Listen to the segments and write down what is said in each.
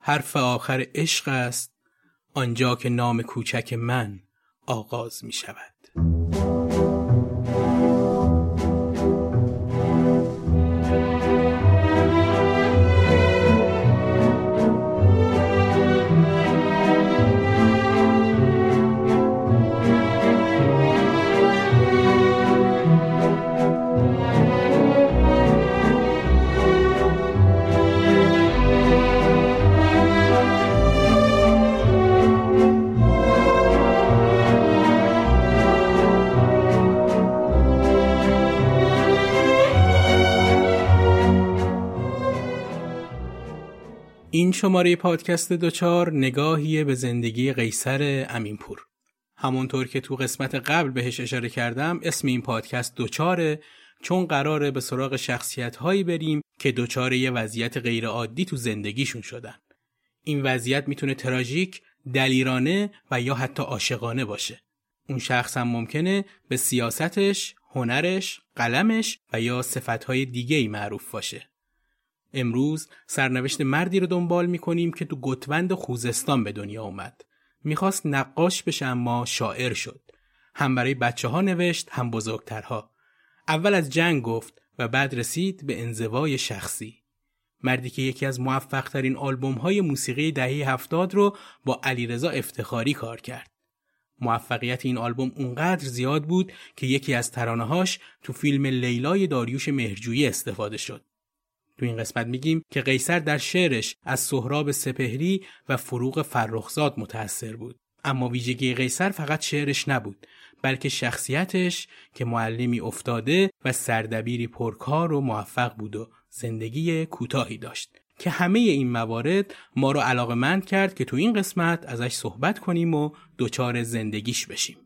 حرف آخر عشق است آنجا که نام کوچک من آغاز می شود. این شماره پادکست دوچار نگاهیه به زندگی قیصر امینپور. همونطور که تو قسمت قبل بهش اشاره کردم اسم این پادکست دوچاره چون قراره به سراغ شخصیت هایی بریم که دوچار یه وضعیت غیرعادی تو زندگیشون شدن. این وضعیت می‌تونه تراژیک، دلیرانه و یا حتی عاشقانه باشه. اون شخص هم ممکنه به سیاستش، هنرش، قلمش و یا صفتهای دیگه ای معروف باشه. امروز سرنوشت مردی رو دنبال می‌کنیم که تو گتوند خوزستان به دنیا اومد. می‌خواست نقاش بشه اما شاعر شد. هم برای بچه ها نوشت هم بزرگترها. اول از جنگ گفت و بعد رسید به انزوای شخصی. مردی که یکی از موفق ترین آلبوم های موسیقی دهه هفتاد رو با علیرضا افتخاری کار کرد. موفقیت این آلبوم اونقدر زیاد بود که یکی از ترانه‌هاش تو فیلم لیلای داریوش مهرجویی استفاده شد. تو این قسمت میگیم که قیصر در شعرش از سهراب سپهری و فروغ فرخزاد متأثر بود. اما ویژگی قیصر فقط شعرش نبود بلکه شخصیتش که معلمی افتاده و سردبیری پرکار و موفق بود و زندگی کوتاهی داشت که همه این موارد ما رو علاقمند کرد که تو این قسمت ازش صحبت کنیم و دچار زندگیش بشیم.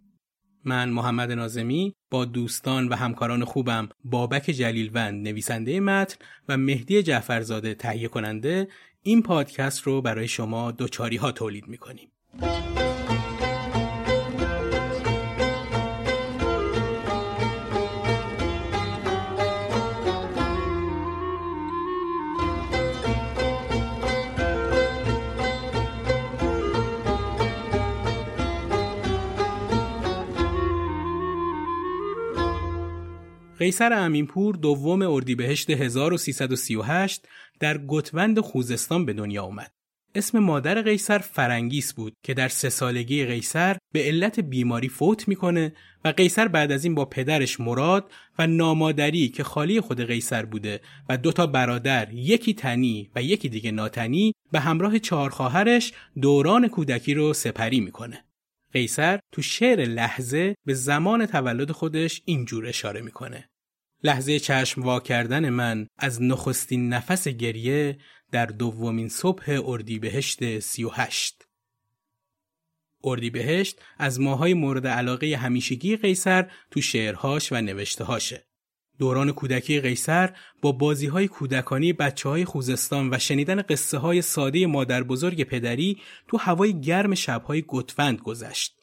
من محمد نازمی با دوستان و همکاران خوبم بابک جلیلوند نویسنده متن و مهدی جعفرزاده تهیه کننده این پادکست رو برای شما دوچاری ها تولید می‌کنیم. قیصر امینپور دوم اردیبهشت 1338 در گتوند خوزستان به دنیا آمد. اسم مادر قیصر فرنگیس بود که در سه سالگی قیصر به علت بیماری فوت می‌کنه و قیصر بعد از این با پدرش مراد و نامادری که خالی خود قیصر بوده و دو تا برادر یکی تنی و یکی دیگه ناتنی به همراه چهار خواهرش دوران کودکی رو سپری می‌کنه. قیصر تو شعر لحظه به زمان تولد خودش اینجور اشاره می‌کنه. لحظه چشم وا کردن من از نخستین نفس گریه در دومین صبح اردیبهشت 38 اردیبهشت از ماهای مورد علاقه همیشگی قیصر تو شعرهاش و نوشتهاشه. دوران کودکی قیصر با بازی های کودکانی بچه های خوزستان و شنیدن قصه های ساده مادر بزرگ پدری تو هوای گرم شبهای گتوند گذشت.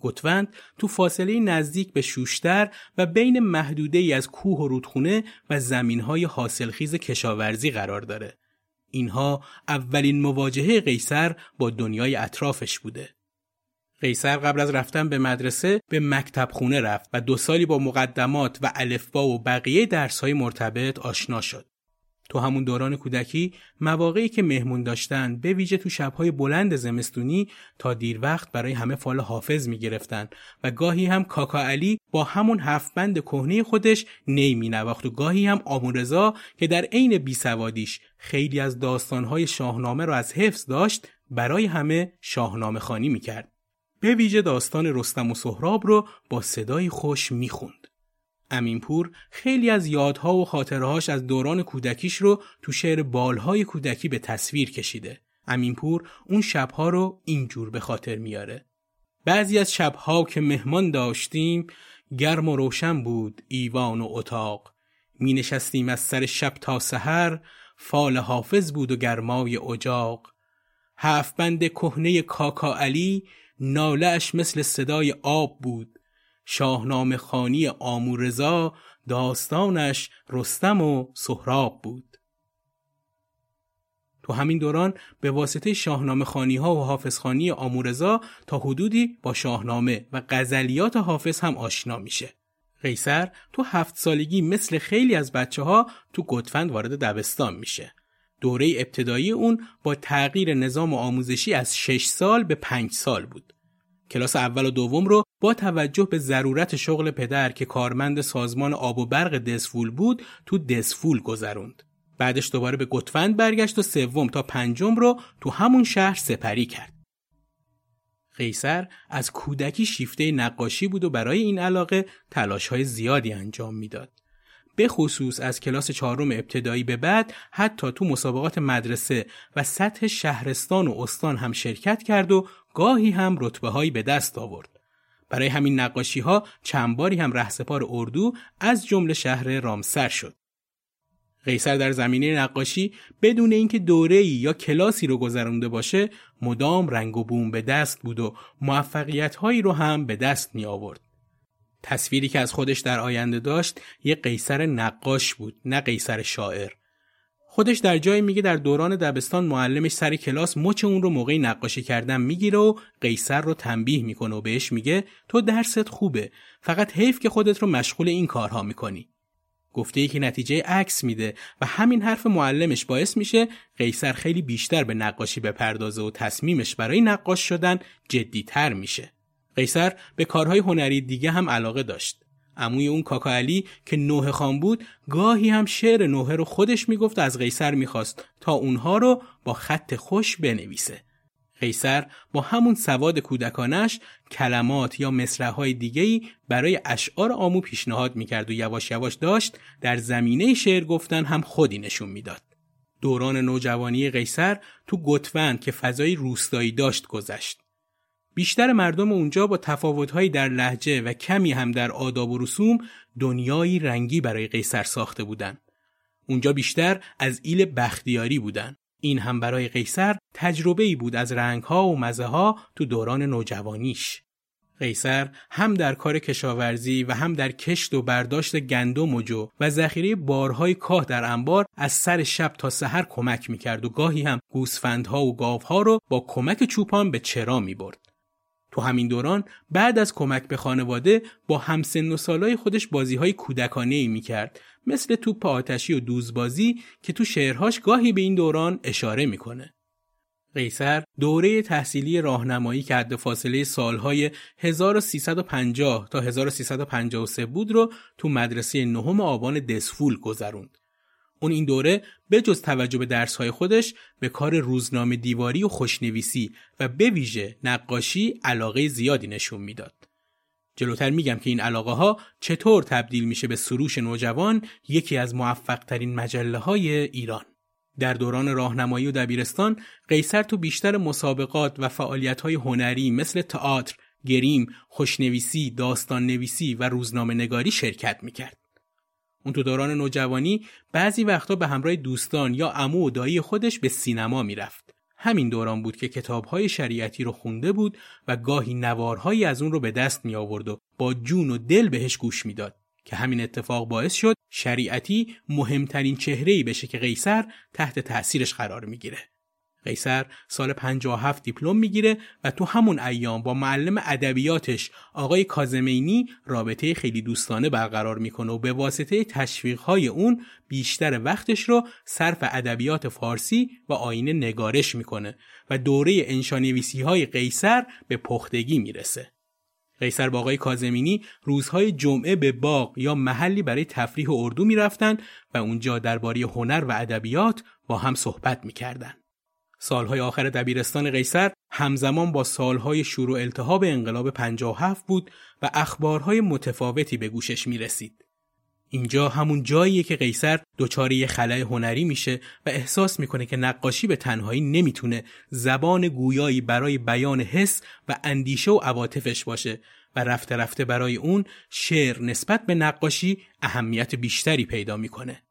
گتوند تو فاصله نزدیک به شوشتر و بین محدوده ای از کوه و رودخونه و زمینهای حاصلخیز کشاورزی قرار داره. اینها اولین مواجهه قیصر با دنیای اطرافش بوده. قیصر قبل از رفتن به مدرسه به مکتب خونه رفت و دو سالی با مقدمات و الفبا و بقیه درسهای مرتبط آشنا شد. تو همون دوران کودکی مواقعی که مهمون داشتن به ویژه تو شبهای بلند زمستونی تا دیر وقت برای همه فال حافظ می‌گرفتن و گاهی هم کاکا علی با همون هفت کهنه خودش نی مینواخت و گاهی هم آمورزا که در عین بیسوادیش خیلی از داستانهای شاهنامه را از حفظ داشت برای همه شاهنامه خانی می‌کرد. به ویژه داستان رستم و سهراب رو با صدای خوش می‌خوند. امینپور خیلی از یادها و خاطرهاش از دوران کودکیش رو تو شعر بالهای کودکی به تصویر کشیده. امینپور اون شبها رو اینجور به خاطر میاره. بعضی از شبها که مهمان داشتیم گرم و روشن بود ایوان و اتاق. می نشستیم از سر شب تا سحر فال حافظ بود و گرمای اجاق. هفت بند کهنه کاکا علی نالش مثل صدای آب بود شاهنامه خانی آمورزا داستانش رستم و سهراب بود. تو همین دوران به واسطه شاهنامه خانی ها و حافظ خانی آمورزا تا حدودی با شاهنامه و غزلیات حافظ هم آشنا میشه. قیصر تو هفت سالگی مثل خیلی از بچه ها تو گتفند وارد دبستان میشه. دوره ابتدایی اون با تغییر نظام آموزشی از 6 سال به 5 سال بود. کلاس اول و دوم رو با توجه به ضرورت شغل پدر که کارمند سازمان آب و برق دسفول بود تو دسفول گذروند. بعدش دوباره به گتفند برگشت و سوم تا پنجم رو تو همون شهر سپری کرد. قیصر از کودکی شیفته نقاشی بود و برای این علاقه تلاش های زیادی انجام می‌داد. به خصوص از کلاس چهارم ابتدایی به بعد حتی تو مسابقات مدرسه و سطح شهرستان و استان هم شرکت کرد و گاهی هم رتبه هایی به دست آورد. برای همین نقاشی ها چند باری هم رهسپار اردو از جمله شهر رامسر شد. قیصر در زمینه نقاشی بدون اینکه دوره‌ای یا کلاسی رو گذرانده باشه مدام رنگ و بوم به دست بود و موفقیت هایی رو هم به دست می آورد. تصویری که از خودش در آینده داشت یه قیصر نقاش بود نه قیصر شاعر. خودش در جایی میگه در دوران دبستان معلمش سر کلاس مچ اون رو موقعی نقاشی کردن می‌گیره و قیصر رو تنبیه می‌کنه و بهش میگه تو درست خوبه فقط حیف که خودت رو مشغول این کارها می‌کنی گفته ای که نتیجه عکس میده و همین حرف معلمش باعث میشه قیصر خیلی بیشتر به نقاشی بپردازه و تصمیمش برای نقاش شدن جدیتر میشه قیصر به کارهای هنری دیگه هم علاقه داشت عموی اون کاکا علی که نوه خان بود گاهی هم شعر نوه رو خودش می‌گفت از قیصر می‌خواست تا اونها رو با خط خوش بنویسه. قیصر با همون سواد کودکانش کلمات یا مصرعهای دیگهی برای اشعار آمو پیشنهاد می‌کرد و یواش یواش داشت در زمینه شعر گفتن هم خودی نشون می‌داد. دوران نوجوانی قیصر تو گتوند که فضای روستایی داشت گذشت. بیشتر مردم اونجا با تفاوتهایی در لحجه و کمی هم در آداب و رسوم دنیایی رنگی برای قیصر ساخته بودند. اونجا بیشتر از ایل بختیاری بودن. این هم برای قیصر تجربه ای بود از رنگها و مزه ها تو دوران نوجوانیش. قیصر هم در کار کشاورزی و هم در کشت و برداشت گندم و جو و ذخیره بارهای کاه در انبار از سر شب تا سحر کمک می‌کرد و گاهی هم گوسفندها و گاوها رو با کمک چوپان به چرا می‌برد. تو همین دوران بعد از کمک به خانواده با همسن و سالای خودش بازی های کودکانه ای می کرد مثل توپ آتشی و دوزبازی که تو شعرهاش گاهی به این دوران اشاره می‌کنه. قیصر دوره تحصیلی راهنمایی که حد فاصله سالهای 1350 تا 1353 بود رو تو مدرسه نهم آبان دسفول گذروند. اون این دوره به جز توجه به درسهای خودش به کار روزنامه دیواری و خوشنویسی و به ویژه نقاشی علاقه زیادی نشون می‌داد. جلوتر میگم که این علاقه ها چطور تبدیل میشه به سروش نوجوان یکی از موفق ترین مجله های ایران. در دوران راهنمایی و دبیرستان قیصر تو بیشتر مسابقات و فعالیت های هنری مثل تئاتر، گریم، خوشنویسی، داستان نویسی و روزنامه نگاری شرکت می‌کرد. اون تو دوران نوجوانی بعضی وقتا به همراه دوستان یا عمو و دایی خودش به سینما می‌رفت. همین دوران بود که کتابهای شریعتی رو خونده بود و گاهی نوارهایی از اون رو به دست می آورد و با جون و دل بهش گوش می‌داد که همین اتفاق باعث شد شریعتی مهمترین چهره‌ای بشه که قیصر تحت تأثیرش قرار می‌گیره. قیصر سال 57 دیپلم می‌گیره و تو همون ایام با معلم ادبیاتش آقای کازمینی رابطه خیلی دوستانه برقرار می‌کنه و به واسطه تشویقهای اون بیشتر وقتش رو صرف ادبیات فارسی و آینه نگارش می‌کنه و دوره انشانویسی های قیصر به پختگی می‌رسه. قیصر با آقای کازمینی روزهای جمعه به باغ یا محلی برای تفریح و اردو می‌رفتن و اونجا درباره هنر و ادبیات با هم صحبت می‌کردن. سالهای آخر دبیرستان قیصر همزمان با سالهای شروع التهاب انقلاب 57 بود و اخبارهای متفاوتی به گوشش می رسید. اینجا همون جاییه که قیصر دچار یه خلای هنری میشه و احساس می‌کنه که نقاشی به تنهایی نمی‌تونه زبان گویایی برای بیان حس و اندیشه و عواطفش باشه و رفته رفته برای اون شعر نسبت به نقاشی اهمیت بیشتری پیدا می‌کنه.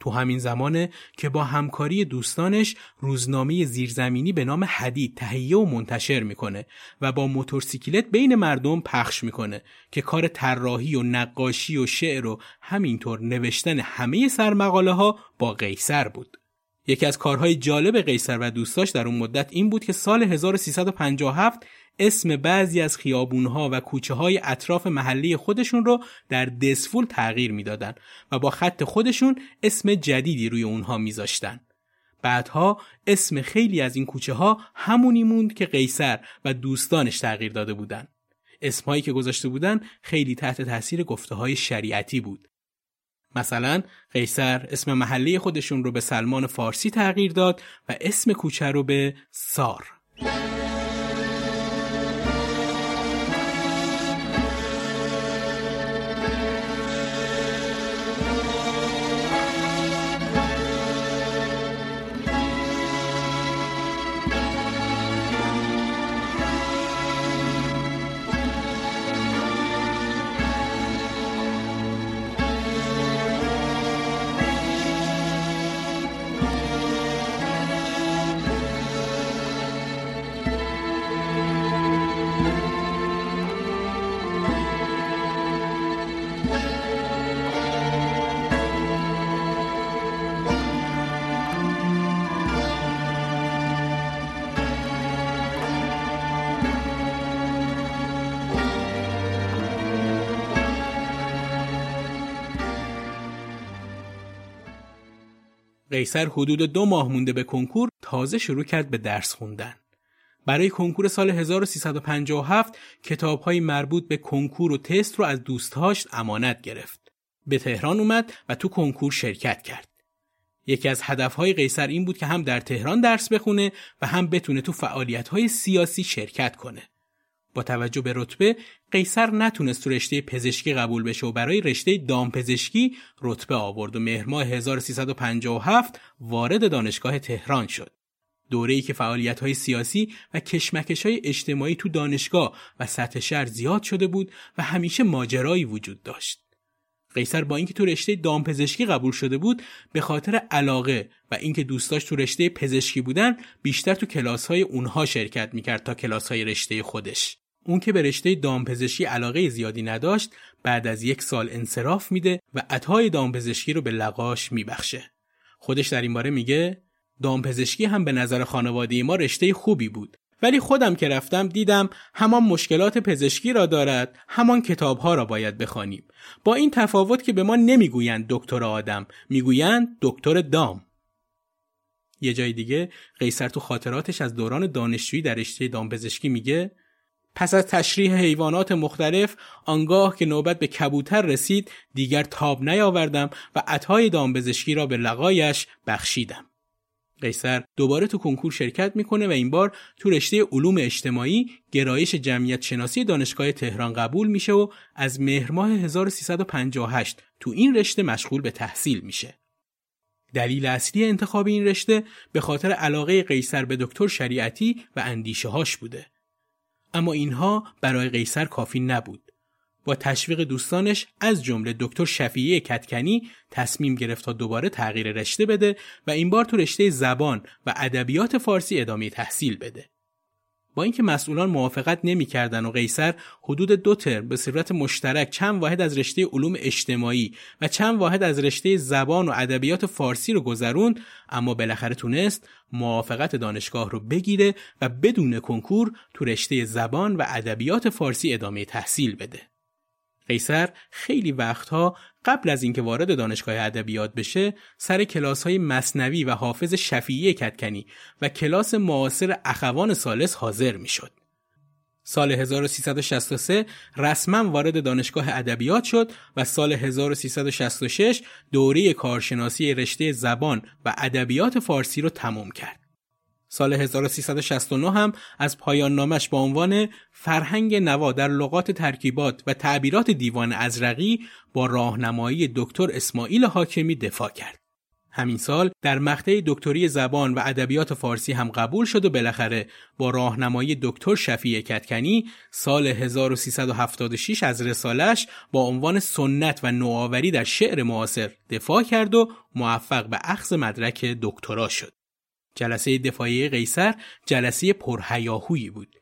تو همین زمانه که با همکاری دوستانش روزنامه زیرزمینی به نام حدید تهیه و منتشر می‌کنه و با موتورسیکلت بین مردم پخش می‌کنه که کار طراحی و نقاشی و شعر و همینطور نوشتن همه سرمقاله ها با قیصر بود. یکی از کارهای جالب قیصر و دوستاش در اون مدت این بود که سال 1357 اسم بعضی از خیابونها و کوچه های اطراف محلی خودشون رو در دسفول تغییر می‌دادن و با خط خودشون اسم جدیدی روی اونها میذاشتن. بعدها اسم خیلی از این کوچه ها همونی موند که قیصر و دوستانش تغییر داده بودن. اسمهایی که گذاشته بودن خیلی تحت تاثیر گفته های شریعتی بود. مثلا قیصر اسم محله خودشون رو به سلمان فارسی تغییر داد و اسم کوچه رو به سار. قیصر حدود دو ماه مونده به کنکور تازه شروع کرد به درس خوندن. برای کنکور سال 1357 کتابهای مربوط به کنکور و تست رو از دوستهاش امانت گرفت. به تهران اومد و تو کنکور شرکت کرد. یکی از هدفهای قیصر این بود که هم در تهران درس بخونه و هم بتونه تو فعالیتهای سیاسی شرکت کنه. با توجه به رتبه قیصر نتونست تو رشته پزشکی قبول بشه و برای رشته دامپزشکی رتبه آورد و مهر 1357 وارد دانشگاه تهران شد. دوره ای که فعالیت های سیاسی و کشمکش های اجتماعی تو دانشگاه و سطح شهر زیاد شده بود و همیشه ماجرایی وجود داشت. قیصر با اینکه تو رشته دامپزشکی قبول شده بود به خاطر علاقه و اینکه دوستاش تو رشته پزشکی بودن بیشتر تو کلاس های اونها شرکت می‌کرد تا کلاس های رشته خودش. اون که به رشته دامپزشکی علاقه زیادی نداشت بعد از یک سال انصراف میده و عطای دامپزشکی رو به لقاش میبخشه. خودش در این باره میگه دامپزشکی هم به نظر خانواده ما رشته خوبی بود. ولی خودم که رفتم دیدم همان مشکلات پزشکی را دارد همان کتابها را باید بخوانیم. با این تفاوت که به ما نمی‌گویند دکتر آدم می‌گویند دکتر دام. یه جای دیگه قیصر تو خاطراتش از دوران دانشجویی در رشته دامپزشکی میگه پس از تشریح حیوانات مختلف آنگاه که نوبت به کبوتر رسید دیگر تاب نیاوردم و عطای دامپزشکی را به لقایش بخشیدم. قیصر دوباره تو کنکور شرکت می‌کنه و این بار تو رشته علوم اجتماعی گرایش جمعیت شناسی دانشگاه تهران قبول میشه و از مهر ماه 1358 تو این رشته مشغول به تحصیل میشه. دلیل اصلی انتخاب این رشته به خاطر علاقه قیصر به دکتر شریعتی و اندیشه هاش بوده. اما اینها برای قیصر کافی نبود. با تشویق دوستانش از جمله دکتر شفیعی کتکنی تصمیم گرفت تا دوباره تغییر رشته بده و این بار تو رشته زبان و ادبیات فارسی ادامه تحصیل بده. با اینکه مسئولان موافقت نمی‌کردن و قیصر حدود دو ترم به صورت مشترک چند واحد از رشته علوم اجتماعی و چند واحد از رشته زبان و ادبیات فارسی رو گذروند اما بالاخره تونست موافقت دانشگاه رو بگیره و بدون کنکور تو رشته زبان و ادبیات فارسی ادامه تحصیل بده. قیصر خیلی وقتها قبل از اینکه وارد دانشگاه ادبیات بشه سر کلاس های مصنوی و حافظ شفیعی کتکنی و کلاس معاصر اخوان سالس حاضر می‌شد. سال 1363 رسما وارد دانشگاه ادبیات شد و سال 1366 دوره کارشناسی رشته زبان و ادبیات فارسی رو تموم کرد. سال 1369 هم از پایان نامش با عنوان فرهنگ نوا در لغات ترکیبات و تعبیرات دیوان ازرقی با راهنمایی دکتر اسماعیل حاکمی دفاع کرد. همین سال در مقطع دکتری زبان و ادبیات فارسی هم قبول شد و بالاخره با راهنمایی دکتر شفیع کتکنی سال 1376 از رسالش با عنوان سنت و نوآوری در شعر معاصر دفاع کرد و موفق به اخذ مدرک دکترا شد. جلسه دفاعی قیصر جلسه پرهیاهویی بود.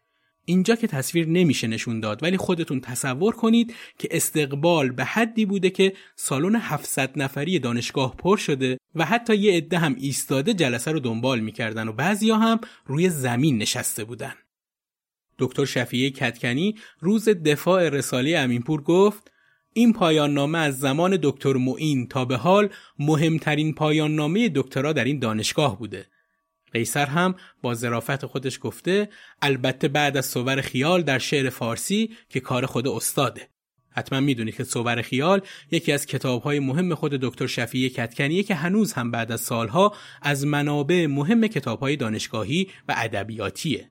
اینجا که تصویر نمیشه نشون داد ولی خودتون تصور کنید که استقبال به حدی بوده که سالن 700 نفری دانشگاه پر شده و حتی یه عده هم ایستاده جلسه رو دنبال می‌کردن و بعضیا هم روی زمین نشسته بودن. دکتر شفیعی کتکنی روز دفاع رساله امینپور گفت این پایان نامه از زمان دکتر معین تا به حال مهمترین پایان نامه دکترا در این دانشگاه بوده. قیصر هم با ظرافت خودش گفته البته بعد از صور خیال در شعر فارسی که کار خود استاده. حتما می‌دونید که صور خیال یکی از کتابهای مهم خود دکتر شفیع کتکنیه که هنوز هم بعد از سالها از منابع مهم کتابهای دانشگاهی و ادبیاتیه.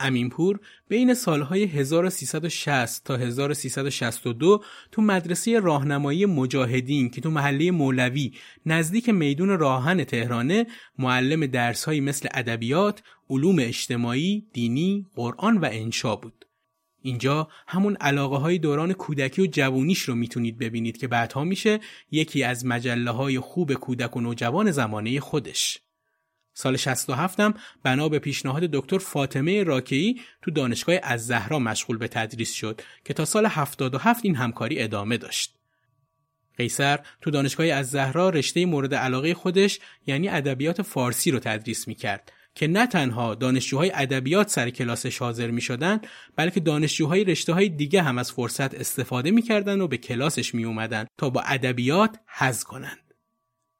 امینپور بین سالهای 1360 تا 1362 تو مدرسه راهنمایی مجاهدین که تو محله مولوی نزدیک میدون راهن تهرانه معلم درسهایی مثل ادبیات، علوم اجتماعی، دینی، قرآن و انشا بود. اینجا همون علاقه های دوران کودکی و جوونیش رو می‌تونید ببینید که بعدها میشه یکی از مجله های خوب کودک و نوجوان زمانه خودش. سال 67 هم بنا به پیشنهاد دکتر فاطمه راکی تو دانشگاه از زهرا مشغول به تدریس شد که تا سال 77 این همکاری ادامه داشت. قیصر تو دانشگاه از زهرا رشته مورد علاقه خودش یعنی ادبیات فارسی رو تدریس می‌کرد که نه تنها دانشجوهای ادبیات سر کلاسش حاضر می شدن بلکه دانشجوهای رشته های دیگه هم از فرصت استفاده می‌کردند و به کلاسش می اومدن تا با ادبیات حز کنند.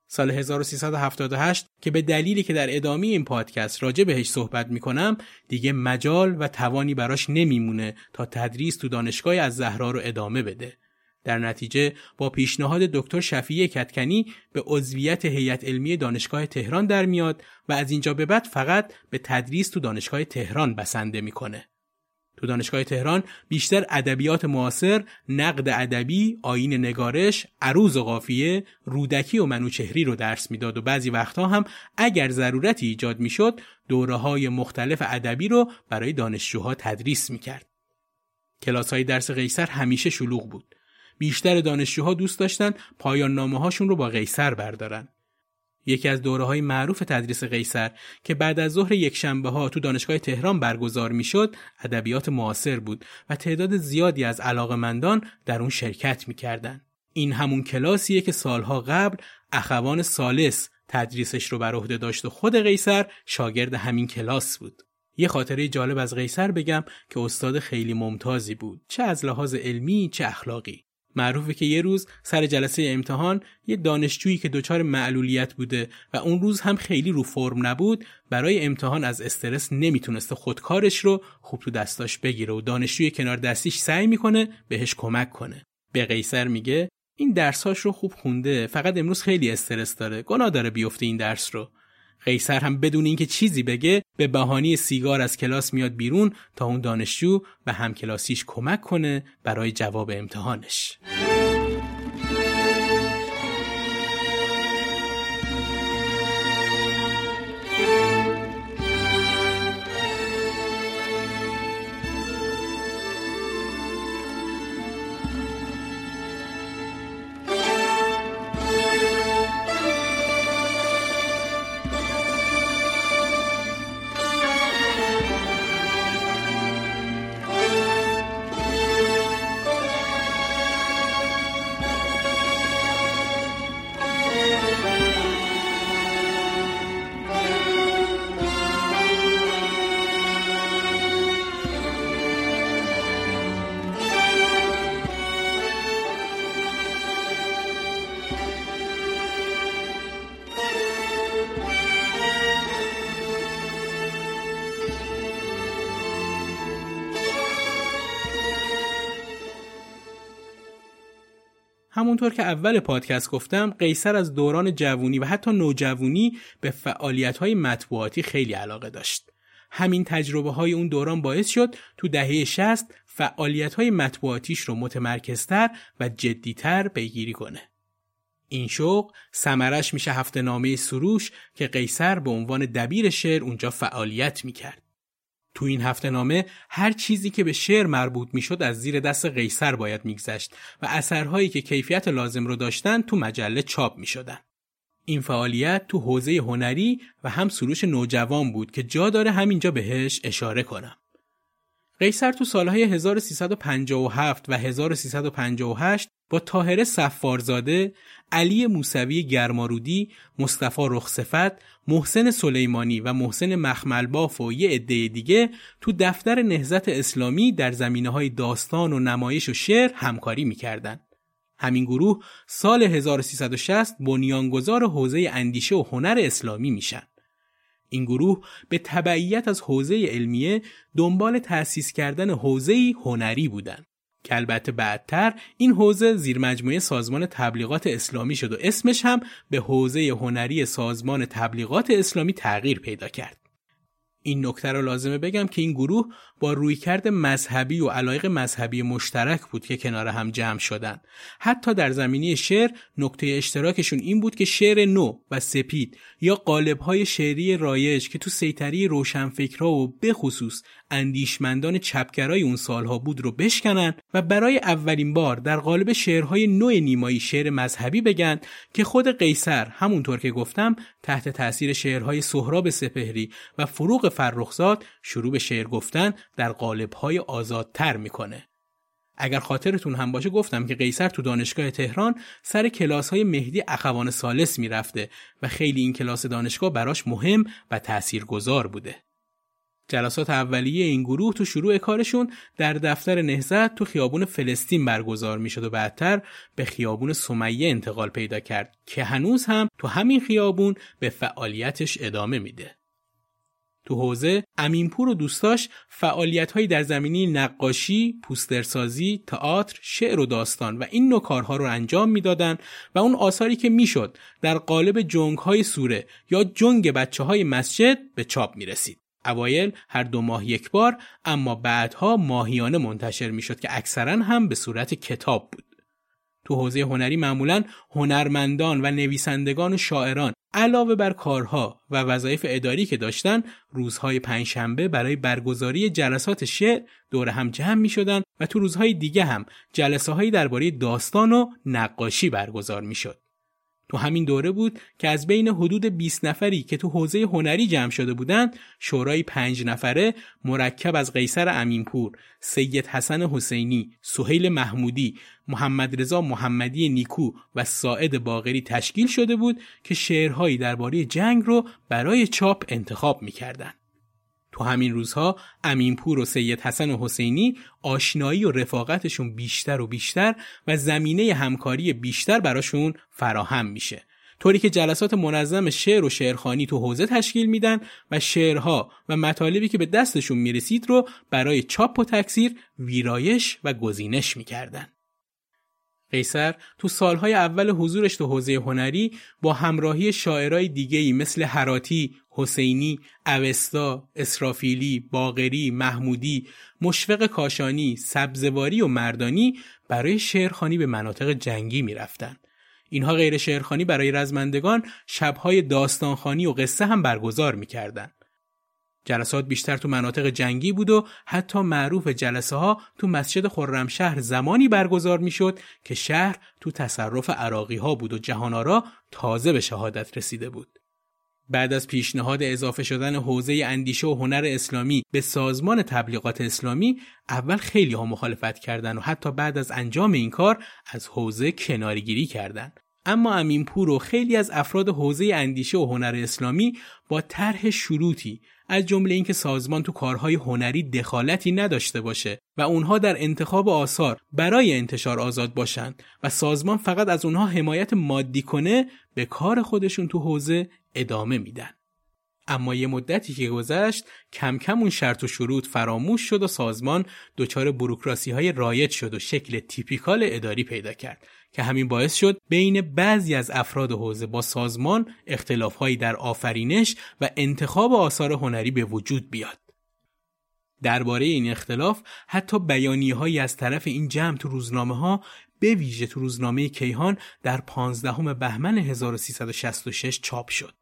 سال 1378 که به دلیلی که در ادامه این پادکست راجع بهش صحبت می‌کنم دیگه مجال و توانی براش نمیمونه تا تدریس تو دانشگاه از زهرا رو ادامه بده. در نتیجه با پیشنهاد دکتر شفیع کتکنی به عضویت هیئت علمی دانشگاه تهران در میاد و از اینجا به بعد فقط به تدریس تو دانشگاه تهران بسنده می‌کنه. تو دانشگاه تهران بیشتر ادبیات معاصر، نقد ادبی، آین نگارش، عروض و قافیه، رودکی و منوچهری رو درس می‌داد و بعضی وقتها هم اگر ضرورتی ایجاد می‌شد، دوره های مختلف ادبی رو برای دانشجوها تدریس می‌کرد. کلاس های درس قیصر همیشه شلوغ بود. بیشتر دانشجوها دوست داشتن پایان نامه هاشون رو با قیصر بردارن. یکی از دوره های معروف تدریس قیصر که بعد از ظهر یک شنبه ها تو دانشگاه تهران برگزار می‌شد ادبیات معاصر بود و تعداد زیادی از علاقمندان در اون شرکت می‌کردند. این همون کلاسیه که سالها قبل اخوان سالس تدریسش رو بر عهده داشت و خود قیصر شاگرد همین کلاس بود. یه خاطره جالب از قیصر بگم که استاد خیلی ممتازی بود چه از لحاظ علمی چه اخلاقی معروفه که یه روز سر جلسه امتحان یه دانشجویی که دچار معلولیت بوده و اون روز هم خیلی رو فرم نبود برای امتحان از استرس نمی‌تونسته خودکارش رو خوب تو دستاش بگیره و دانشجوی کنار دستیش سعی می‌کنه بهش کمک کنه. به قیصر میگه این درساش رو خوب خونده فقط امروز خیلی استرس داره گناه داره بیفته این درس رو. قیصر هم بدون اینکه چیزی بگه به بهانه سیگار از کلاس میاد بیرون تا اون دانشجو به همکلاسیش کمک کنه برای جواب امتحانش. همونطور که اول پادکست گفتم قیصر از دوران جوونی و حتی نوجوانی به فعالیت های مطبوعاتی خیلی علاقه داشت. همین تجربه های اون دوران باعث شد تو دهه 60 فعالیت های مطبوعاتیش رو متمرکزتر و جدیتر پیگیری کنه. این شوق سمرش میشه هفته نامه سروش که قیصر به عنوان دبیر شعر اونجا فعالیت می‌کرد. تو این هفته نامه هر چیزی که به شعر مربوط می‌شد از زیر دست قیصر باید میگذشت و اثرهایی که کیفیت لازم رو داشتن تو مجله چاپ می‌شدن. این فعالیت تو حوزه هنری و هم سروش نوجوان بود که جا داره همینجا بهش اشاره کنم. قیصر تو سالهای 1357 و 1358 با طاهره صفارزاده، علی موسوی گرمارودی، مصطفی رخصفت، محسن سلیمانی و محسن مخملباف و یه عده دیگه تو دفتر نهزت اسلامی در زمینه های داستان و نمایش و شعر همکاری می‌کردند. همین گروه سال 1360 بنیانگذار حوزه اندیشه و هنر اسلامی میشن. این گروه به تبعیت از حوزه علمیه دنبال تأسیس کردن حوزه هنری بودند. که البته بعدتر این حوزه زیر مجموعه سازمان تبلیغات اسلامی شد و اسمش هم به حوزه هنری سازمان تبلیغات اسلامی تغییر پیدا کرد. این نکته رو لازمه بگم که این گروه با رویکرد مذهبی و علایق مذهبی مشترک بود که کنار هم جمع شدن. حتی در زمینی شعر نکته اشتراکشون این بود که شعر نو و سپید یا قالب‌های شعری رایج که تو سیطری روشنفکرها و بخصوص اندیشمندان چپگرای اون سالها بود رو بشکنن و برای اولین بار در قالب شعرهای نوع نیمایی شعر مذهبی بگن که خود قیصر همونطور که گفتم تحت تاثیر شعرهای سهراب سپهری و فروغ فرخزاد شروع به شعر گفتن در قالب‌های آزادتر می‌کنه. اگر خاطرتون هم باشه گفتم که قیصر تو دانشگاه تهران سر کلاس های مهدی اخوان سالس می‌رفته و خیلی این کلاس دانشگاه براش مهم و تاثیرگذار بوده. جلسات اولیه این گروه تو شروع کارشون در دفتر نهزت تو خیابون فلسطین برگزار می‌شد و بعدتر به خیابون سمیه انتقال پیدا کرد که هنوز هم تو همین خیابون به فعالیتش ادامه میده. تو حوزه امینپور و دوستاش فعالیت در زمینی نقاشی، پوسترسازی، تئاتر، شعر و داستان و این نوع کارها رو انجام می‌دادند و اون آثاری که می‌شد در قالب جنگ های سوره یا جنگ بچه های مسجد به چاپ می رسید. اوایل هر دو ماه یک بار اما بعدها ماهیانه منتشر می‌شد که اکثرا هم به صورت کتاب بود. تو حوزه هنری معمولا هنرمندان و نویسندگان و شاعران علاوه بر کارها و وظایف اداری که داشتن روزهای پنجشنبه برای برگزاری جلسات شعر دور هم جمع می شدن و تو روزهای دیگه هم جلسه هایی درباره داستان و نقاشی برگزار می شد. تو همین دوره بود که از بین حدود 20 نفری که تو حوزه هنری جمع شده بودند شورای پنج نفره مرکب از قیصر امینپور، سید حسن حسینی، سهیل محمودی، محمد رضا محمدی نیکو و ساعد باغری تشکیل شده بود که شعرهایی درباره جنگ رو برای چاپ انتخاب می‌کردند. تو همین روزها امینپور و سید حسن و حسینی آشنایی و رفاقتشون بیشتر و بیشتر و زمینه همکاری بیشتر براشون فراهم میشه طوری که جلسات منظم شعر و شعرخانی تو حوزه تشکیل میدن و شعرها و مطالبی که به دستشون می‌رسید رو برای چاپ و تکثیر ویرایش و گزینش می‌کردن. قیصر تو سالهای اول حضورش تو حوزه هنری با همراهی شاعرای دیگهی مثل حراتی، حسینی، اوستا، اسرافیلی، باغری، محمودی، مشفق کاشانی، سبزواری و مردانی برای شعرخانی به مناطق جنگی می‌رفتند. اینها غیر شعرخانی برای رزمندگان شبهای داستانخانی و قصه هم برگزار می‌کردند. جلسات بیشتر تو مناطق جنگی بود و حتی معروف جلسه ها تو مسجد خرمشهر زمانی برگزار می‌شد که شهر تو تصرف عراقی ها بود و جهانارا تازه به شهادت رسیده بود. بعد از پیشنهاد اضافه شدن حوزه اندیشه و هنر اسلامی به سازمان تبلیغات اسلامی اول خیلی ها مخالفت کردند و حتی بعد از انجام این کار از حوزه کنارگیری کردند. اما امینپور و خیلی از افراد حوزه اندیشه و هنر اسلامی با طرح شروطی از جمله اینکه سازمان تو کارهای هنری دخالتی نداشته باشه و اونها در انتخاب آثار برای انتشار آزاد باشند و سازمان فقط از اونها حمایت مادی کنه به کار خودشون تو حوزه ادامه میدن. اما یه مدتی که گذشت کم کم اون شرط و شروط فراموش شد و سازمان دچار بروکراسی های رایج شد و شکل تیپیکال اداری پیدا کرد که همین باعث شد بین بعضی از افراد حوزه با سازمان اختلافهایی در آفرینش و انتخاب آثار هنری به وجود بیاد. درباره این اختلاف حتی بیانیه از طرف این جمع تو روزنامه ها به ویژه تو روزنامه کیهان در 15 بهمن 1366 چاپ شد.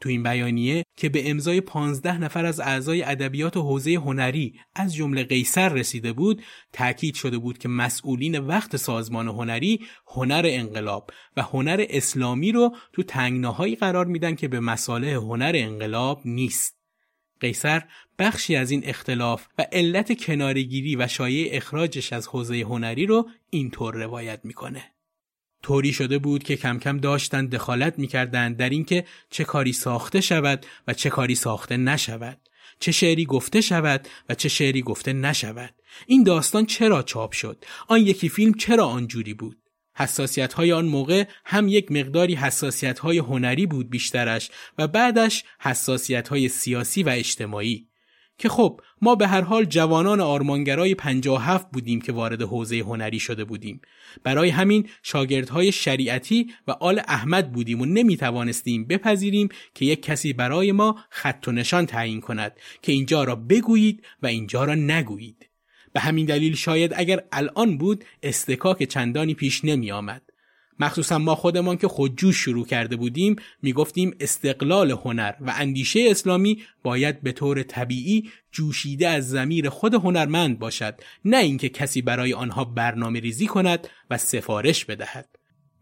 تو این بیانیه که به امضای 15 نفر از اعضای ادبیات و حوزه هنری از جمله قیصر رسیده بود تاکید شده بود که مسئولین وقت سازمان هنری هنر انقلاب و هنر اسلامی رو تو تنگناهایی قرار میدن که به مساله هنر انقلاب نیست. قیصر بخشی از این اختلاف و علت کنارگیری و شایع اخراجش از حوزه هنری رو اینطور روایت می‌کنه. طوری شده بود که کم کم داشتن دخالت می‌کردند در اینکه چه کاری ساخته شود و چه کاری ساخته نشود. چه شعری گفته شود و چه شعری گفته نشود. این داستان چرا چاپ شد؟ آن یکی فیلم چرا آنجوری بود؟ حساسیت های آن موقع هم یک مقداری حساسیت های هنری بود بیشترش و بعدش حساسیت های سیاسی و اجتماعی. که خب ما به هر حال جوانان آرمانگرای 57 بودیم که وارد حوزه هنری شده بودیم. برای همین شاگردهای شریعتی و آل احمد بودیم و نمی توانستیم بپذیریم که یک کسی برای ما خط و نشان تعیین کند که اینجا را بگویید و اینجا را نگویید. به همین دلیل شاید اگر الان بود استکاک چندانی پیش نمی آمد مخصوصا ما خودمان که خودجوش شروع کرده بودیم می‌گفتیم استقلال هنر و اندیشه اسلامی باید به طور طبیعی جوشیده از زمیر خود هنرمند باشد نه اینکه کسی برای آنها برنامه ریزی کند و سفارش بدهد.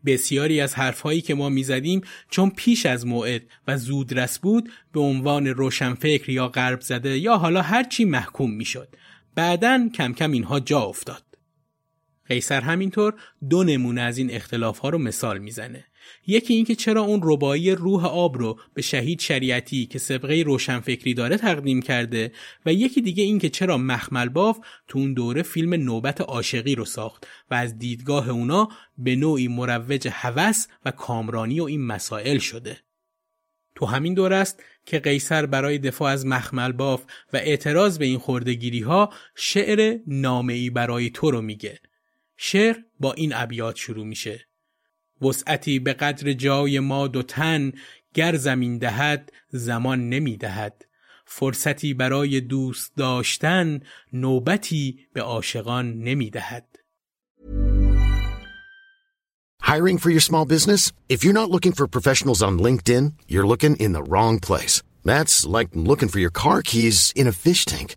بسیاری از حرفهایی که ما می‌زدیم چون پیش از موعد و زودرس بود به عنوان روشنفکر یا غرب زده یا حالا هرچی محکوم می‌شد. بعدا کم کم اینها جا افتاد. قیصر همینطور دو نمونه از این اختلاف ها رو مثال می‌زنه. یکی اینکه چرا اون ربایی روح آب رو به شهید شریعتی که سبقه روشنفکری داره تقدیم کرده و یکی دیگه اینکه چرا مخمل باف تو اون دوره فیلم نوبت عاشقی رو ساخت و از دیدگاه اونا به نوعی مروج هوس و کامرانی و این مسائل شده. تو همین دور است که قیصر برای دفاع از مخمل باف و اعتراض به این خوردگیری ها شعر نامعی برای تو رو میگه. شعر با این ابیات شروع میشه وسعتی به قدر جای ما دو تن گر زمین دهد زمان نمی دهد فرصتی برای دوست داشتن نوبتی به عاشقان نمی دهد Hiring for your small business? If you're not looking for professionals on LinkedIn, you're looking in the wrong place. That's like looking for your car keys in a fish tank.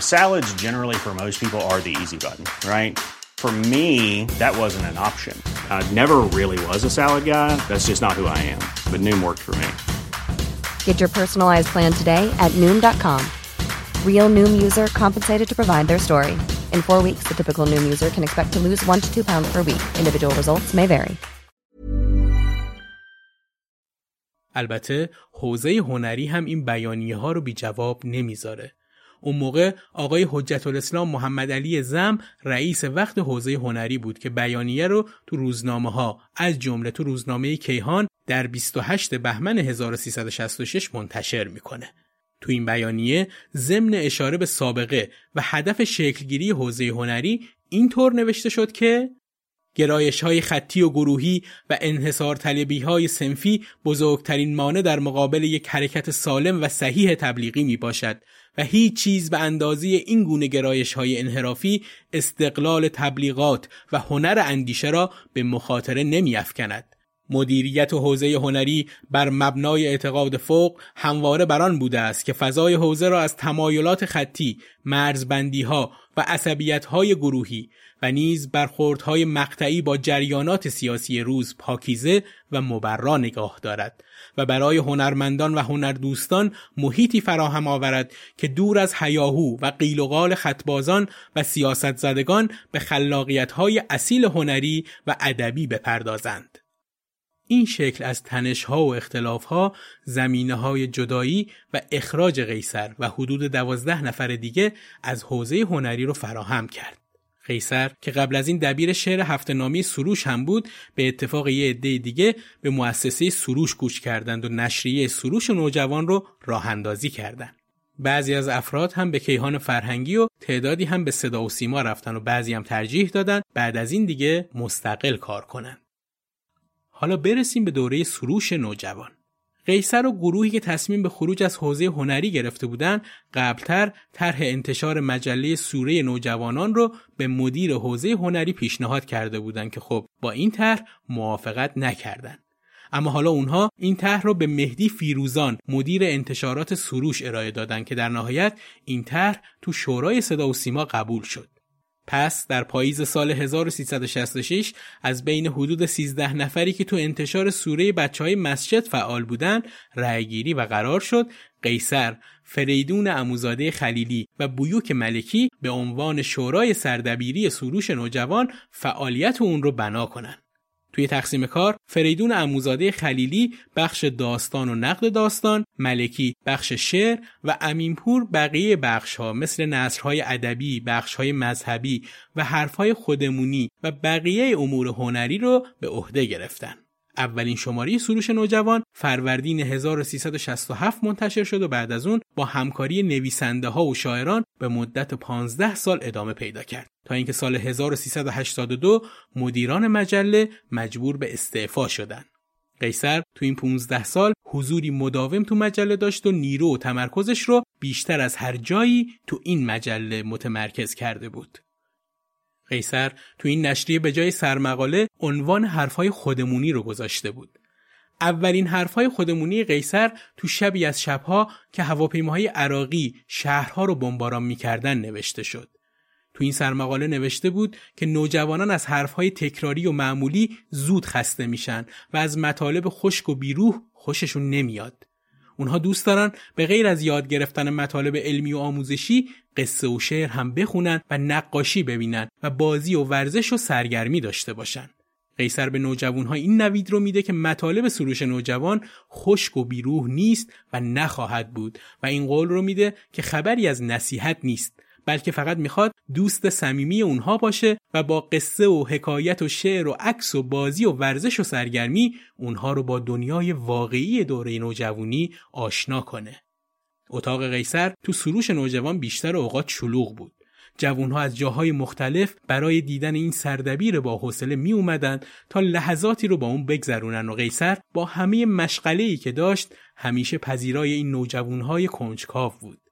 Salads, generally, for most people, are the easy button, right? For me, that wasn't an option. I never really was a salad guy. That's just not who I am. But Noom worked for me. Get your personalized plan today at Noom.com. Real Noom user compensated to provide their story. In four weeks, the typical Noom user can expect to lose one to two pounds per week. Individual results may vary. البته حوزه هنری هم این بیانیه ها رو بی جواب نمیذاره. اون موقع آقای حجت الاسلام محمد علی زم رئیس وقت حوزه هنری بود که بیانیه رو تو روزنامه ها از جمله تو روزنامه کیهان در 28 بهمن 1366 منتشر می‌کنه. تو این بیانیه ضمن اشاره به سابقه و هدف شکلگیری حوزه هنری اینطور نوشته شد که گرایش های خطی و گروهی و انحصار طلبی های سنفی بزرگترین مانع در مقابل یک حرکت سالم و صحیح تبلیغی می باشد و هیچ چیز به اندازه این گونه گرایش های انحرافی استقلال تبلیغات و هنر اندیشه را به مخاطره نمی افکند. مدیریت و حوزه هنری بر مبنای اعتقاد فوق همواره بران بوده است که فضای حوزه را از تمایلات خطی، مرزبندی ها و عصبیت های گروهی و نیز برخوردهای مقطعی با جریانات سیاسی روز پاکیزه و مبرا نگاه دارد و برای هنرمندان و هنردوستان محیطی فراهم آورد که دور از هیاهو و قیل و قال خطبازان و سیاست زدگان به خلاقیت های اصیل هنری و ادبی بپردازند. این شکل از تنش ها و اختلاف ها زمینه های جدایی و اخراج قیصر و حدود دوازده نفر دیگه از حوزه هنری رو فراهم کرد. قیصر که قبل از این دبیر شعر هفته نامی سروش هم بود به اتفاق یه عده دیگه به مؤسسه سروش گوش کردند و نشریه سروش نوجوان رو راه اندازی کردند. بعضی از افراد هم به کیهان فرهنگی و تعدادی هم به صدا و سیما رفتن و بعضی هم ترجیح دادن بعد از این دیگه مستقل کار کنند. حالا برسیم به دوره سروش نوجوان. قیصر و گروهی که تصمیم به خروج از حوزه هنری گرفته بودند قبلتر طرح انتشار مجله سوره نوجوانان رو به مدیر حوزه هنری پیشنهاد کرده بودند که خب با این طرح موافقت نکردند اما حالا اونها این طرح رو به مهدی فیروزان مدیر انتشارات سروش ارائه دادند که در نهایت این طرح تو شورای صدا و سیما قبول شد پس در پاییز سال 1366 از بین حدود 13 نفری که تو انتشار سوره بچه های مسجد فعال بودن رأیگیری و قرار شد قیصر، فریدون اموزاده خلیلی و بویوک ملکی به عنوان شورای سردبیری سروش نوجوان فعالیت اون رو بنا کنند. توی تقسیم کار فریدون اموزاده خلیلی بخش داستان و نقد داستان، ملکی بخش شعر و امینپور بقیه بخش ها مثل نصرهای ادبی، بخش های مذهبی و حرفهای خودمونی و بقیه امور هنری رو به عهده گرفتن. اولین شماره سروش نوجوان فروردین 1367 منتشر شد و بعد از اون با همکاری نویسنده ها و شاعران به مدت 15 سال ادامه پیدا کرد تا اینکه سال 1382 مدیران مجله مجبور به استعفا شدند. قیصر تو این 15 سال حضوری مداوم تو مجله داشت و نیرو و تمرکزش رو بیشتر از هر جایی تو این مجله متمرکز کرده بود. قیصر تو این نشریه به جای سرمقاله عنوان حرفهای خودمونی رو گذاشته بود. اولین حرفهای خودمونی قیصر تو شبی از شبها که هواپیماهای عراقی شهرها رو بمباران می‌کردن نوشته شد. تو این سرمقاله نوشته بود که نوجوانان از حرفهای تکراری و معمولی زود خسته میشن و از مطالب خشک و بیروح خوششون نمیاد. اونها دوست دارن به غیر از یاد گرفتن مطالب علمی و آموزشی قصه و شعر هم بخونن و نقاشی ببینن و بازی و ورزش و سرگرمی داشته باشن. قیصر به نوجوانها این نوید رو میده که مطالب سروش نوجوان خشک و بیروح نیست و نخواهد بود و این قول رو میده که خبری از نصیحت نیست بلکه فقط می‌خواد دوست صمیمی اونها باشه و با قصه و حکایت و شعر و عکس و بازی و ورزش و سرگرمی اونها رو با دنیای واقعی دوره نوجوانی آشنا کنه. اتاق قیصر تو سروش نوجوان بیشتر اوقات شلوغ بود. جوانها از جاهای مختلف برای دیدن این سردبیر با حوصله می اومدن تا لحظاتی رو با اون بگذرونن و قیصر با همه مشغله که داشت همیشه پذیرای این نوجوانهای کنجکاو بود.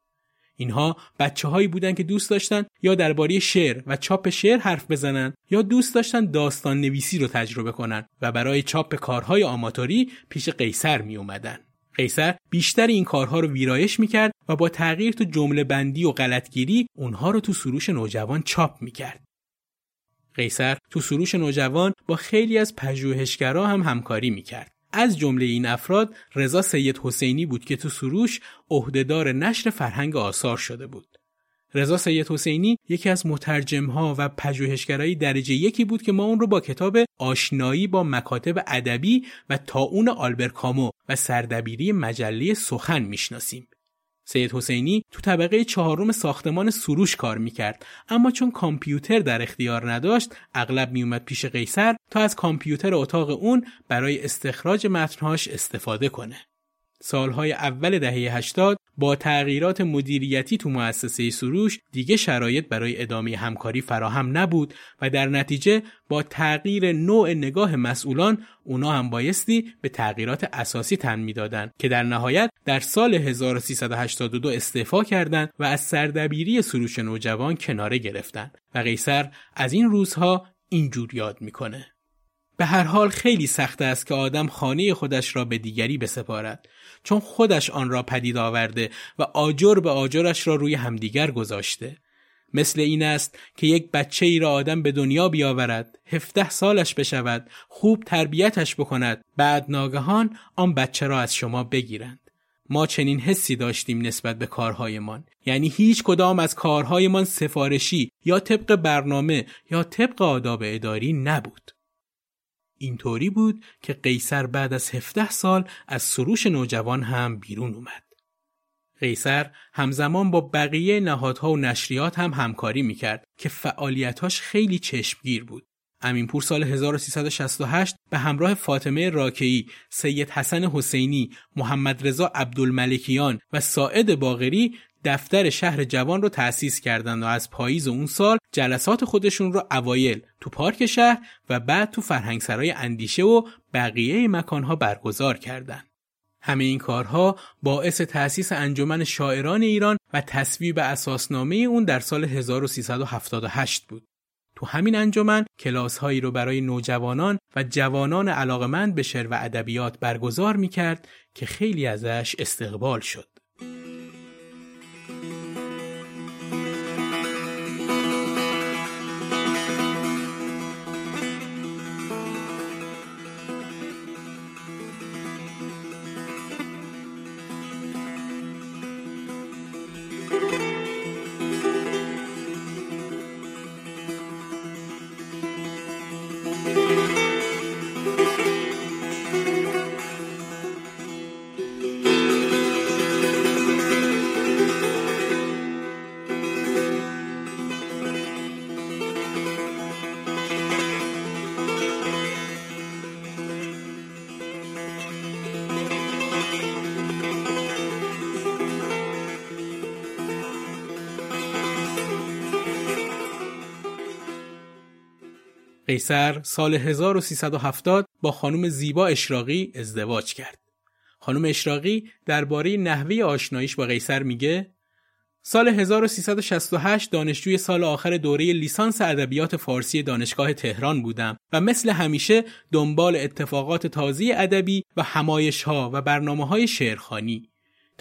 اینها بچه هایی بودن که دوست داشتن یا درباره شعر و چاپ شعر حرف بزنن یا دوست داشتن داستان نویسی رو تجربه کنن و برای چاپ کارهای آماتوری پیش قیصر می اومدن. قیصر بیشتر این کارها رو ویرایش می‌کرد و با تغییر تو جمله بندی و غلطگیری اونها رو تو سروش نوجوان چاپ می‌کرد. قیصر تو سروش نوجوان با خیلی از پژوهشگرا هم همکاری می‌کرد. از جمله این افراد رضا سید حسینی بود که تو سروش عهدهدار نشر فرهنگ آثار شده بود. رضا سید حسینی یکی از مترجمها و پژوهشگرای درجه یکی بود که ما اون رو با کتاب آشنایی با مکاتب ادبی و تاون آلبر کامو و سردبیری مجله سخن می‌شناسیم. سید حسینی تو طبقه چهارم ساختمان سروش کار می‌کرد اما چون کامپیوتر در اختیار نداشت اغلب میومد پیش قیصر تا از کامپیوتر اتاق اون برای استخراج متنهاش استفاده کنه. سالهای اول دهه 80 با تغییرات مدیریتی تو مؤسسه سروش دیگه شرایط برای ادامه همکاری فراهم نبود و در نتیجه با تغییر نوع نگاه مسئولان اونا هم بایستی به تغییرات اساسی تن می‌دادند که در نهایت در سال 1382 استعفا کردند و از سردبیری سروش نوجوان کناره گرفتند و قیصر از این روزها اینجور یاد می‌کنه به هر حال خیلی سخت است که آدم خانه خودش را به دیگری بسپارد چون خودش آن را پدید آورده و آجر به آجرش را روی همدیگر گذاشته. مثل این است که یک بچه ای را آدم به دنیا بیاورد هفته سالش بشود خوب تربیتش بکند بعد ناگهان آن بچه را از شما بگیرند. ما چنین حسی داشتیم نسبت به کارهایمان. یعنی هیچ کدام از کارهایمان سفارشی یا طبق برنامه یا طبق آداب اداری نبود. اینطوری بود که قیصر بعد از 17 سال از سروش نوجوان هم بیرون اومد قیصر همزمان با بقیه نهادها و نشریات هم همکاری می‌کرد که فعالیتاش خیلی چشمگیر بود. امینپور سال 1368 به همراه فاطمه راکعی، سید حسن حسینی، محمد رضا عبدالملکیان و ساعد باغری دفتر شهر جوان رو تأسیس کردند و از پاییز اون سال جلسات خودشون رو اوایل تو پارک شهر و بعد تو فرهنگسرای اندیشه و بقیه مکانها برگزار کردند. همه این کارها باعث تأسیس انجمن شاعران ایران و تصویب اساسنامه اون در سال 1378 بود. تو همین انجمن کلاس هایی رو برای نوجوانان و جوانان علاقمند به شعر و ادبیات برگزار می کرد که خیلی ازش استقبال شد. قیصر سال 1370 با خانم زیبا اشراقی ازدواج کرد. خانم اشراقی درباره نحوه آشناییش با قیصر میگه سال 1368 دانشجوی سال آخر دوره لیسانس ادبیات فارسی دانشگاه تهران بودم و مثل همیشه دنبال اتفاقات تازی ادبی و همایش ها و برنامه های شعرخانی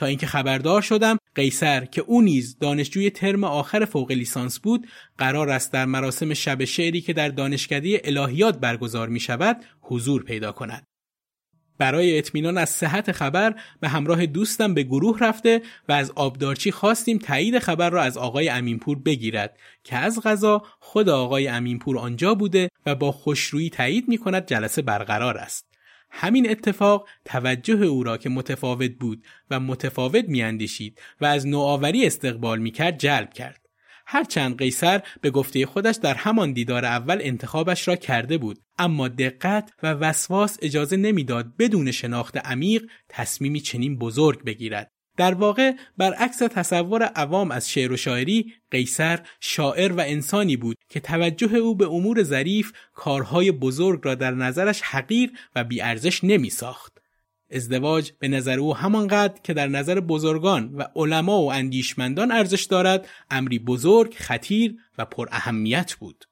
تا اینکه خبردار شدم قیصر که او نیز دانشجوی ترم آخر فوق لیسانس بود قرار است در مراسم شب شعری که در دانشکده الهیات برگزار می شود حضور پیدا کند برای اطمینان از صحت خبر به همراه دوستم به گروه رفته و از آبدارچی خواستیم تایید خبر را از آقای امینپور بگیرد که از غذا خود آقای امینپور آنجا بوده و با خوشرویی تایید می کند جلسه برقرار است. همین اتفاق توجه او را که متفاوت بود و متفاوت میاندیشید و از نوآوری استقبال می‌کرد جلب کرد. هرچند قیصر به گفته خودش در همان دیدار اول انتخابش را کرده بود اما دقت و وسواس اجازه نمی‌داد بدون شناخت عمیق تصمیمی چنین بزرگ بگیرد. در واقع برعکس تصور عوام از شعر و شاعری قیصر شاعر و انسانی بود که توجه او به امور ظریف کارهای بزرگ را در نظرش حقیر و بیارزش نمی ساخت. ازدواج به نظر او همانقدر که در نظر بزرگان و علما و اندیشمندان ارزش دارد امری بزرگ، خطیر و پر اهمیت بود.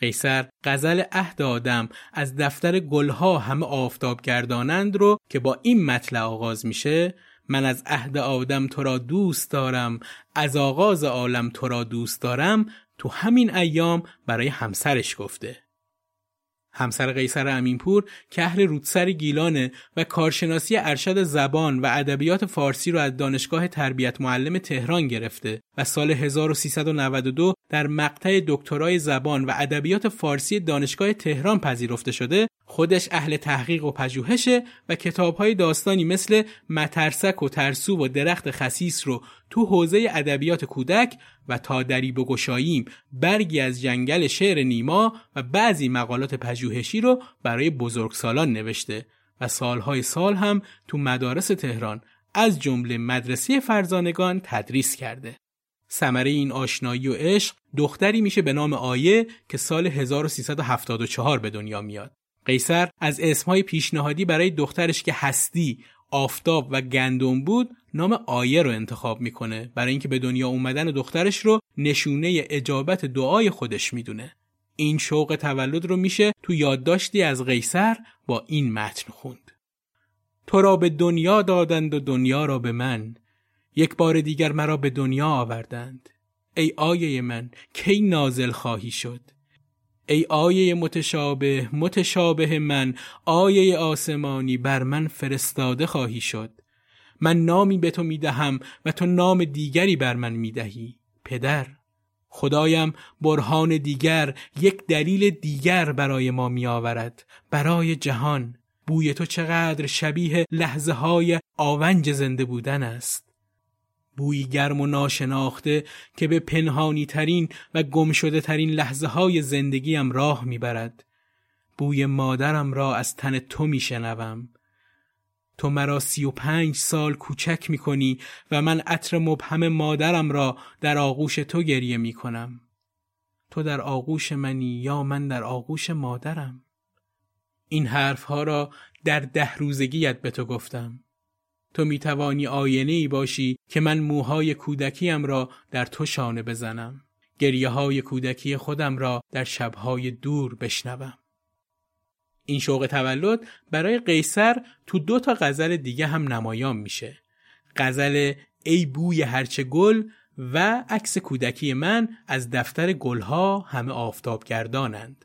قیصر غزل عهد آدم از دفتر گلها همه آفتاب گردانند رو که با این مطلع آغاز میشه من از عهد آدم تو را دوست دارم از آغاز عالم تو را دوست دارم تو همین ایام برای همسرش گفته. همسر قیصر امینپور که اهل رودسر گیلانه و کارشناسی ارشد زبان و ادبیات فارسی رو از دانشگاه تربیت معلم تهران گرفته و سال 1392 در مقطع دکترای زبان و ادبیات فارسی دانشگاه تهران پذیرفته شده خودش اهل تحقیق و پژوهشه و کتابهای داستانی مثل مترسک و ترسو و درخت خسیس رو تو حوزه ادبیات کودک و تا دری بگشاییم برگی از جنگل شعر نیما و بعضی مقالات پژوهشی رو برای بزرگسالان نوشته و سالهای سال هم تو مدارس تهران از جمله مدرسه فرزانگان تدریس کرده. ثمره این آشنایی و عشق دختری میشه به نام آیه که سال 1374 به دنیا میاد. قیصر از اسمهای پیشنهادی برای دخترش که هستی، آفتاب و گندم بود نام آیه رو انتخاب می‌کنه برای اینکه به دنیا اومدن دخترش رو نشونه اجابت دعای خودش می‌دونه. این شوق تولد رو میشه تو یادداشتی از قیصر با این متن خوند. تو را به دنیا دادند و دنیا را به من یک بار دیگر مرا به دنیا آوردند ای آیه من کی نازل خواهی شد ای آیه متشابه متشابه من آیه آسمانی بر من فرستاده خواهی شد. من نامی به تو می‌دهم و تو نام دیگری بر من می‌دهی. پدر خدایم برهان دیگر یک دلیل دیگر برای ما می آورد برای جهان بوی تو چقدر شبیه لحظه های آونج زنده بودن است. بویی گرم و ناشناخته که به پنهانی ترین و گمشده ترین لحظه های زندگیم راه می‌برد. بوی مادرم را از تن تو میشنوم. تو مرا سی و پنج سال کوچک می کنی و من عطر مبهم مادرم را در آغوش تو گریه می کنم. تو در آغوش منی یا من در آغوش مادرم. این حرفها را در ده روزگیت به تو گفتم. تو می توانی آینه ای باشی که من موهای کودکیم را در تو شانه بزنم. گریه های کودکی خودم را در شبهای دور بشنوم. این شوق تولد برای قیصر تو دو تا غزل دیگه هم نمایان میشه. غزل ای بوی هرچه گل و عکس کودکی من از دفتر گلها همه آفتاب گردانند.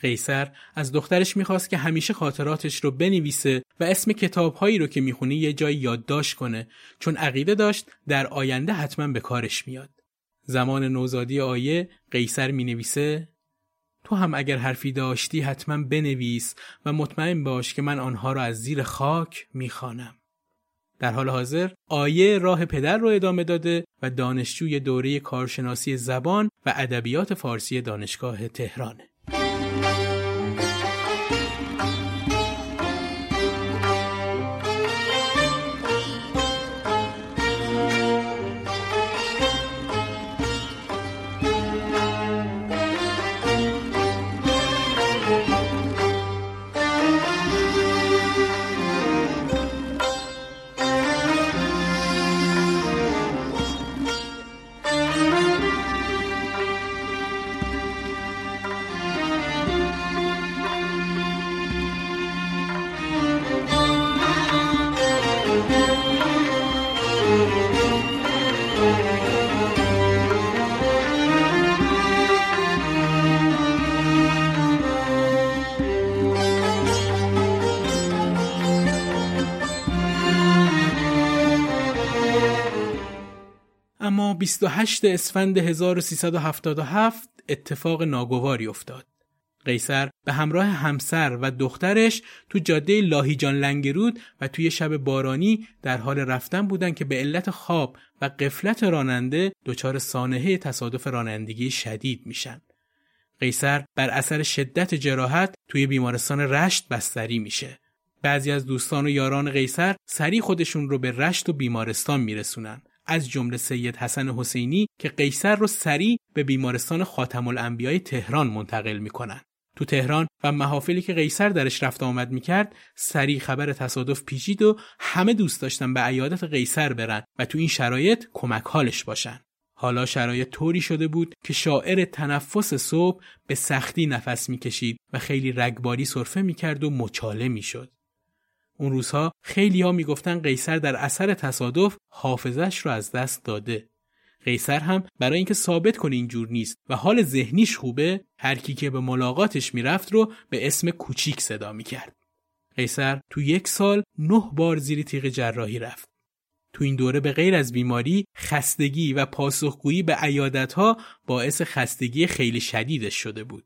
قیصر از دخترش می‌خواست که همیشه خاطراتش رو بنویسه و اسم کتابهایی رو که می‌خونه یه جایی یادداشت کنه چون عقیده داشت در آینده حتما به کارش میاد. زمان نوزادی آیه قیصر می‌نویسه تو هم اگر حرفی داشتی حتما بنویس و مطمئن باش که من آنها را از زیر خاک می‌خوانم. در حال حاضر آیه راه پدر رو ادامه داده و دانشجوی دوره کارشناسی زبان و ادبیات فارسی دانشگاه تهرانه. 28 اسفند 1377 اتفاق ناگواری افتاد. قیصر به همراه همسر و دخترش تو جاده لاهیجان لنگرود و توی شب بارانی در حال رفتن بودن که به علت خواب و قفلت راننده دچار سانحه تصادف رانندگی شدید میشن. قیصر بر اثر شدت جراحت توی بیمارستان رشت بستری میشه. بعضی از دوستان و یاران قیصر سریع خودشون رو به رشت و بیمارستان میرسونن. از جمله سید حسن حسینی که قیصر رو سریع به بیمارستان خاتم الانبیای تهران منتقل می‌کنن. تو تهران و محافلی که قیصر درش رفت آمد می‌کرد سریع خبر تصادف پیچید و همه دوست داشتن به عیادت قیصر برن و تو این شرایط کمک حالش باشن. حالا شرایط طوری شده بود که شاعر تنفس صبح به سختی نفس می‌کشید و خیلی رگباری صرفه می‌کرد و مچاله می‌شد. اون روزها خیلی ها می‌گفتن قیصر در اثر تصادف حافظش رو از دست داده. قیصر هم برای اینکه ثابت کنه اینجور نیست و حال ذهنیش خوبه هر کی که به ملاقاتش می‌رفت رو به اسم کوچیک صدا می‌کرد. قیصر تو یک سال نه بار زیر تیغ جراحی رفت. تو این دوره به غیر از بیماری خستگی و پاسخگویی به عیادتها باعث خستگی خیلی شدیدش شده بود.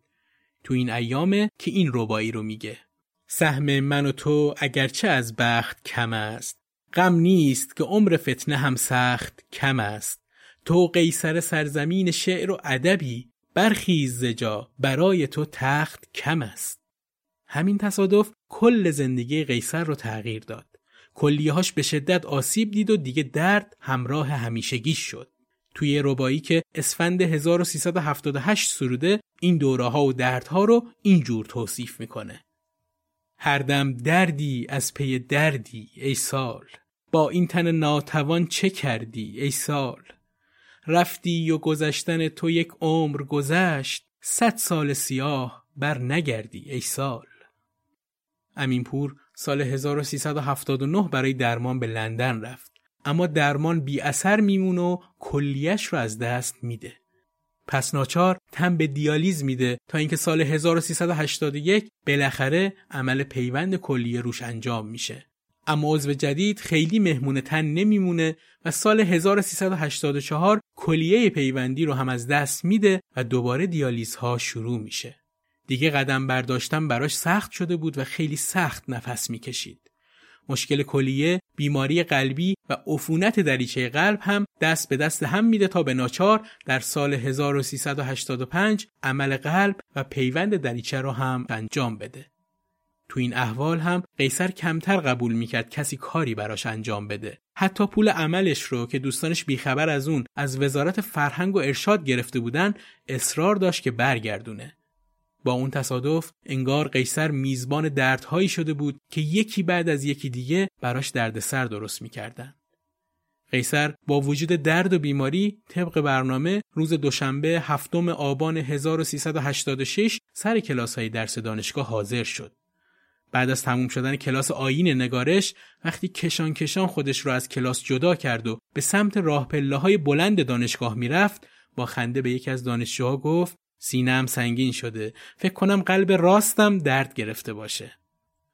تو این ایامه که این ربایی رو میگه. سهم من و تو اگرچه از بخت کم است. غم نیست که عمر فتنه هم سخت کم است. تو قیصر سرزمین شعر و ادبی برخیز زجا برای تو تخت کم است. همین تصادف کل زندگی قیصر رو تغییر داد. کلیهاش به شدت آسیب دید و دیگه درد همراه همیشگی شد. توی ربایی که اسفند 1378 سروده این دوره ها و دردها رو اینجور توصیف می‌کنه. هر دم دردی از پی دردی ای سال. با این تن ناتوان چه کردی ای سال؟ رفتی و گذشتن تو یک عمر گذشت صد سال سیاه بر نگردی ای سال. امینپور سال 1379 برای درمان به لندن رفت. اما درمان بی اثر میمونه و کلیش رو از دست میده. پس ناچار تن به دیالیز میده تا اینکه سال 1381 بالاخره عمل پیوند کلیه روش انجام میشه. اما عضو جدید خیلی مهمون تن نمیمونه و سال 1384 کلیه پیوندی رو هم از دست میده و دوباره دیالیز ها شروع میشه. دیگه قدم برداشتن براش سخت شده بود و خیلی سخت نفس می‌کشید. مشکل کلیه، بیماری قلبی و عفونت دریچه قلب هم دست به دست هم میده تا به ناچار در سال 1385 عمل قلب و پیوند دریچه رو هم انجام بده. تو این احوال هم قیصر کمتر قبول می‌کرد کسی کاری براش انجام بده. حتی پول عملش رو که دوستانش بیخبر از اون از وزارت فرهنگ و ارشاد گرفته بودن اصرار داشت که برگردونه. با اون تصادف انگار قیصر میزبان دردهایی شده بود که یکی بعد از یکی دیگه براش دردسر درست می‌کردن. قیصر با وجود درد و بیماری طبق برنامه روز دوشنبه هفتم آبان 1386 سر کلاس های درس دانشگاه حاضر شد. بعد از تموم شدن کلاس آین نگارش وقتی کشان کشان خودش رو از کلاس جدا کرد و به سمت راه پله های بلند دانشگاه می‌رفت با خنده به یکی از دانشجوها گفت سینم سنگین شده فکر کنم قلب راستم درد گرفته باشه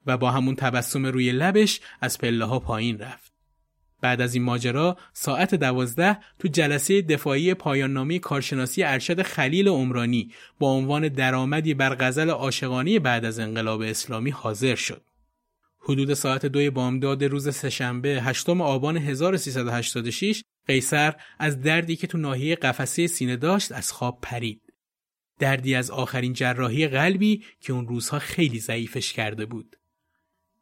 و با همون تبسم روی لبش از پله ها پایین رفت بعد از این ماجرا ساعت دوازده تو جلسه دفاعی پایان نامه کارشناسی ارشد خلیل عمرانی با عنوان درآمدی بر غزل عاشقانه بعد از انقلاب اسلامی حاضر شد. حدود ساعت دوی بامداد روز سهشنبه هشتم آبان 1386 قیصر از دردی که تو ناحیه قفسه سینه داشت از خواب پرید. دردی از آخرین جراحی قلبی که اون روزها خیلی ضعیفش کرده بود.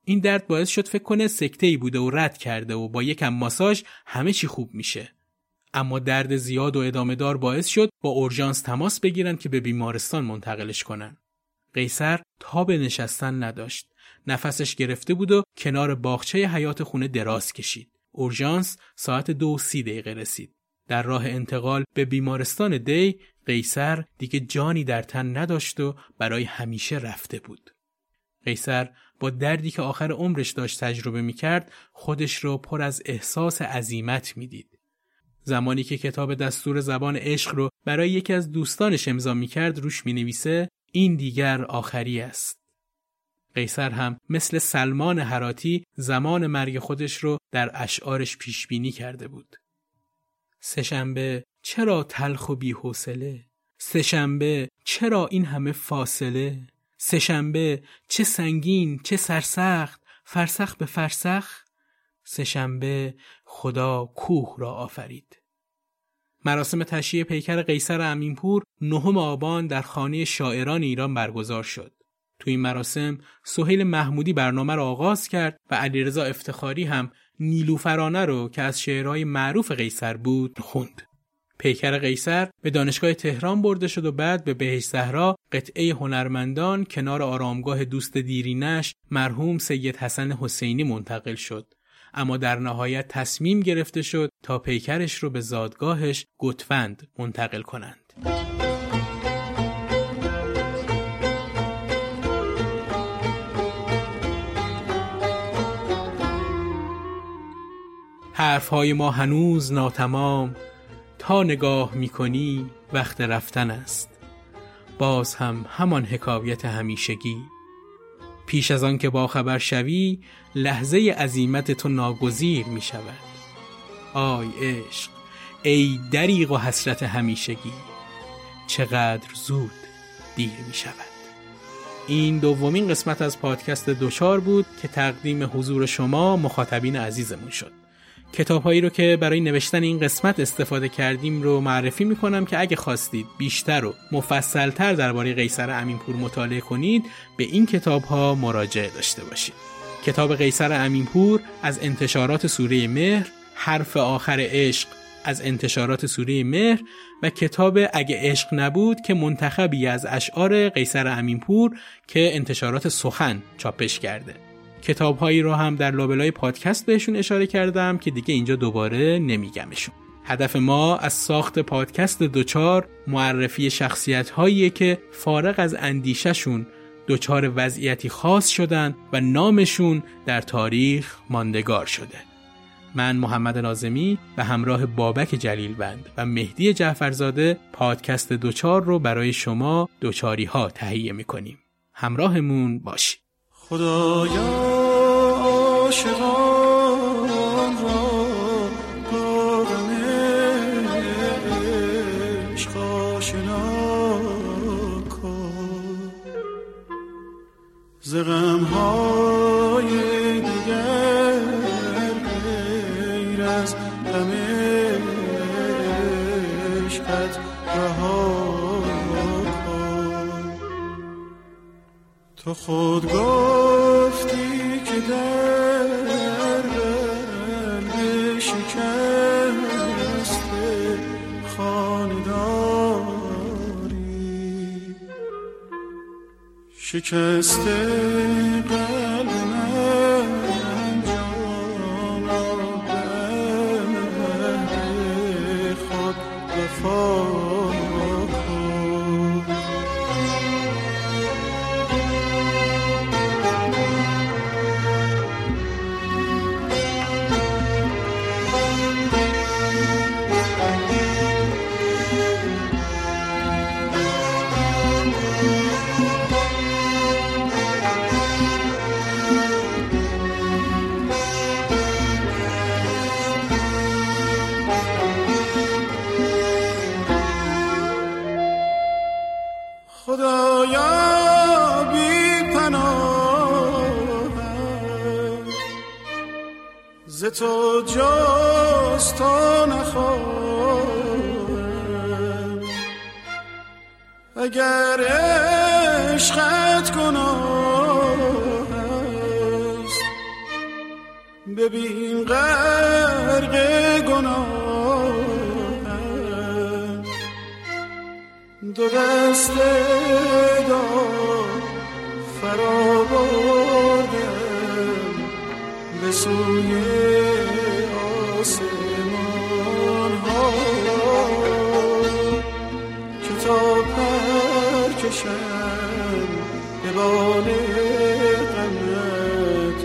این درد باعث شد فکر کنه سکته ای بوده و رد کرده و با یکم ماساژ همه چی خوب میشه. اما درد زیاد و ادامه دار باعث شد با اورژانس تماس بگیرن که به بیمارستان منتقلش کنن. قیصر تاب نشستن نداشت. نفسش گرفته بود و کنار باغچه حیات خونه دراز کشید. اورژانس ساعت دو سی دقیقه رسید. در راه انتقال به بیمارستان دی قیصر دیگه جانی در تن نداشت و برای همیشه رفته بود. قیصر با دردی که آخر عمرش داشت تجربه می کرد خودش رو پر از احساس عظیمت می‌دید. زمانی که کتاب دستور زبان عشق رو برای یکی از دوستانش امضا می کرد روش می نویسه این دیگر آخری است. قیصر هم مثل سلمان حراتی زمان مرگ خودش رو در اشعارش پیش بینی کرده بود. سهشنبه چرا تلخ و بی‌حوصله؟ سهشنبه چرا این همه فاصله؟ سهشنبه چه سنگین چه سرسخت فرسخ به فرسخ سهشنبه خدا کوه را آفرید مراسم تشییع پیکر قیصر امینپور نهم آبان در خانه شاعران ایران برگزار شد تو این مراسم سهیل محمودی برنامه را آغاز کرد و علیرضا افتخاری هم نیلوفرانه رو که از شعرهای معروف قیصر بود خوند پیکر قیصر به دانشگاه تهران برده شد و بعد به بهش زهرا قطعه هنرمندان کنار آرامگاه دوست دیرینش مرحوم سید حسن حسینی منتقل شد اما در نهایت تصمیم گرفته شد تا پیکرش رو به زادگاهش گتفند منتقل کنند. حرفهای ما هنوز ناتمام تا نگاه می‌کنی وقت رفتن است. باز هم همان حکایت همیشگی. پیش از آن که با خبر شوی لحظه عظیمت تو ناگزیر می شود آی عشق ای دریغ و حسرت همیشگی چقدر زود دیر می شود این دومین قسمت از پادکست دوچار بود که تقدیم حضور شما مخاطبین عزیزمون شد. کتابهایی رو که برای نوشتن این قسمت استفاده کردیم رو معرفی می‌کنم که اگه خواستید بیشتر و مفصلتر درباره قیصر امینپور مطالعه کنید به این کتاب ها مراجعه داشته باشید. کتاب قیصر امینپور از انتشارات سوره مهر حرف آخر عشق از انتشارات سوره مهر و کتاب اگه عشق نبود که منتخبی از اشعار قیصر امینپور که انتشارات سخن چاپش کرده. کتابهایی رو هم در لابلای پادکست بهشون اشاره کردم که دیگه اینجا دوباره نمیگمشون هدف ما از ساخت پادکست دوچار معرفی شخصیت هایی که فارغ از اندیششون دوچار وضعیتی خاص شدن و نامشون در تاریخ ماندگار شده من محمد نازمی به همراه بابک جلیلوند و مهدی جعفرزاده پادکست دوچار رو برای شما دوچاری ها تهیه می‌کنیم. همراهمون باشید. خدایا عاشقان را با غم عشق آشنا کن. ز غمهای دیگر غیر از غم عشقت رها تو خود گفتی که در قلب شکسته خانداری شکسته قلب تو جز تو نخواهم اگر عشقت گناه است ببین غرق گناهم دو دست دار فرا بردم به سوی آسمان ها. که تا پر کشم به بال غمت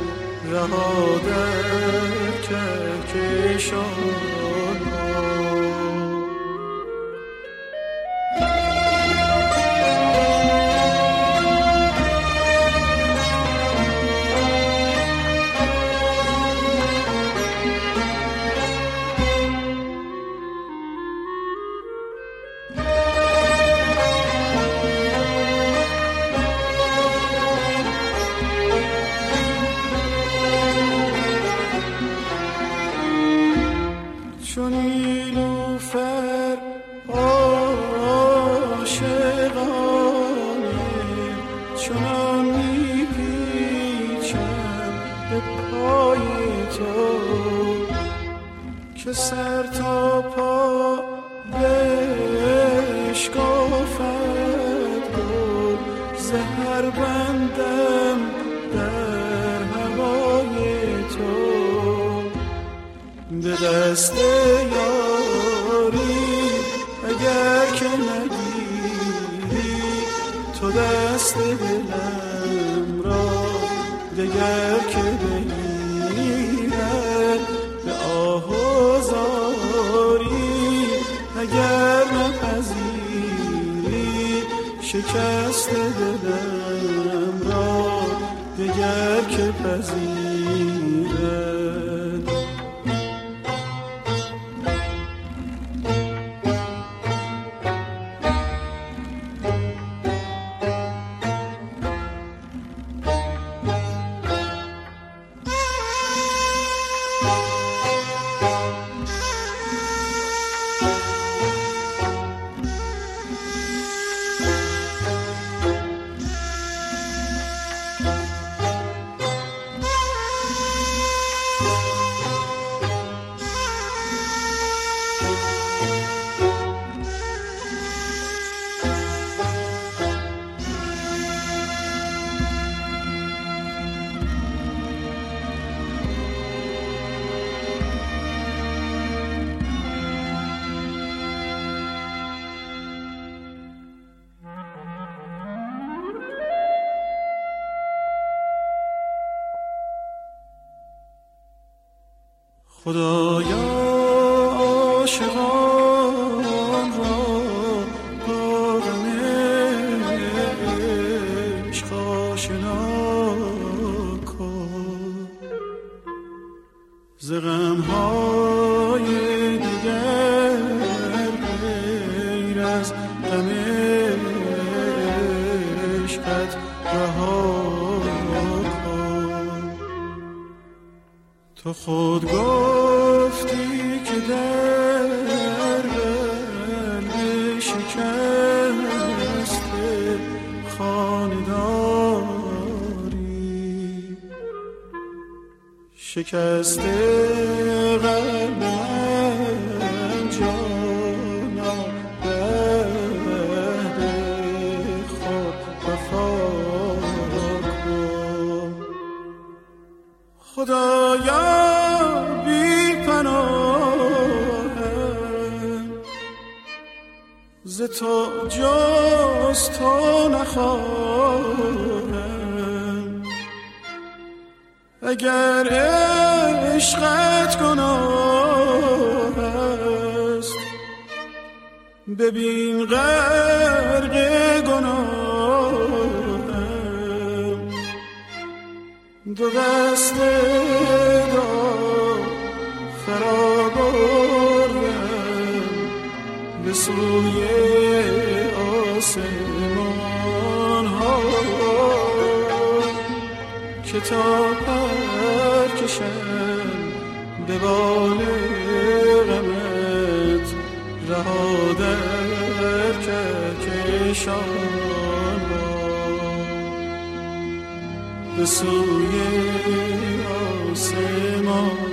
شکسته قلب من جانا بعد خود وفا کن خدایا بی پناهم ز تو جز تو نخواهم اگر عشقت گناه است ببین غرق گناهم دو دست دار فرا بردم. به سوی آسمان ها کشم به بال غمت رها در کهکشان به سوی آسمان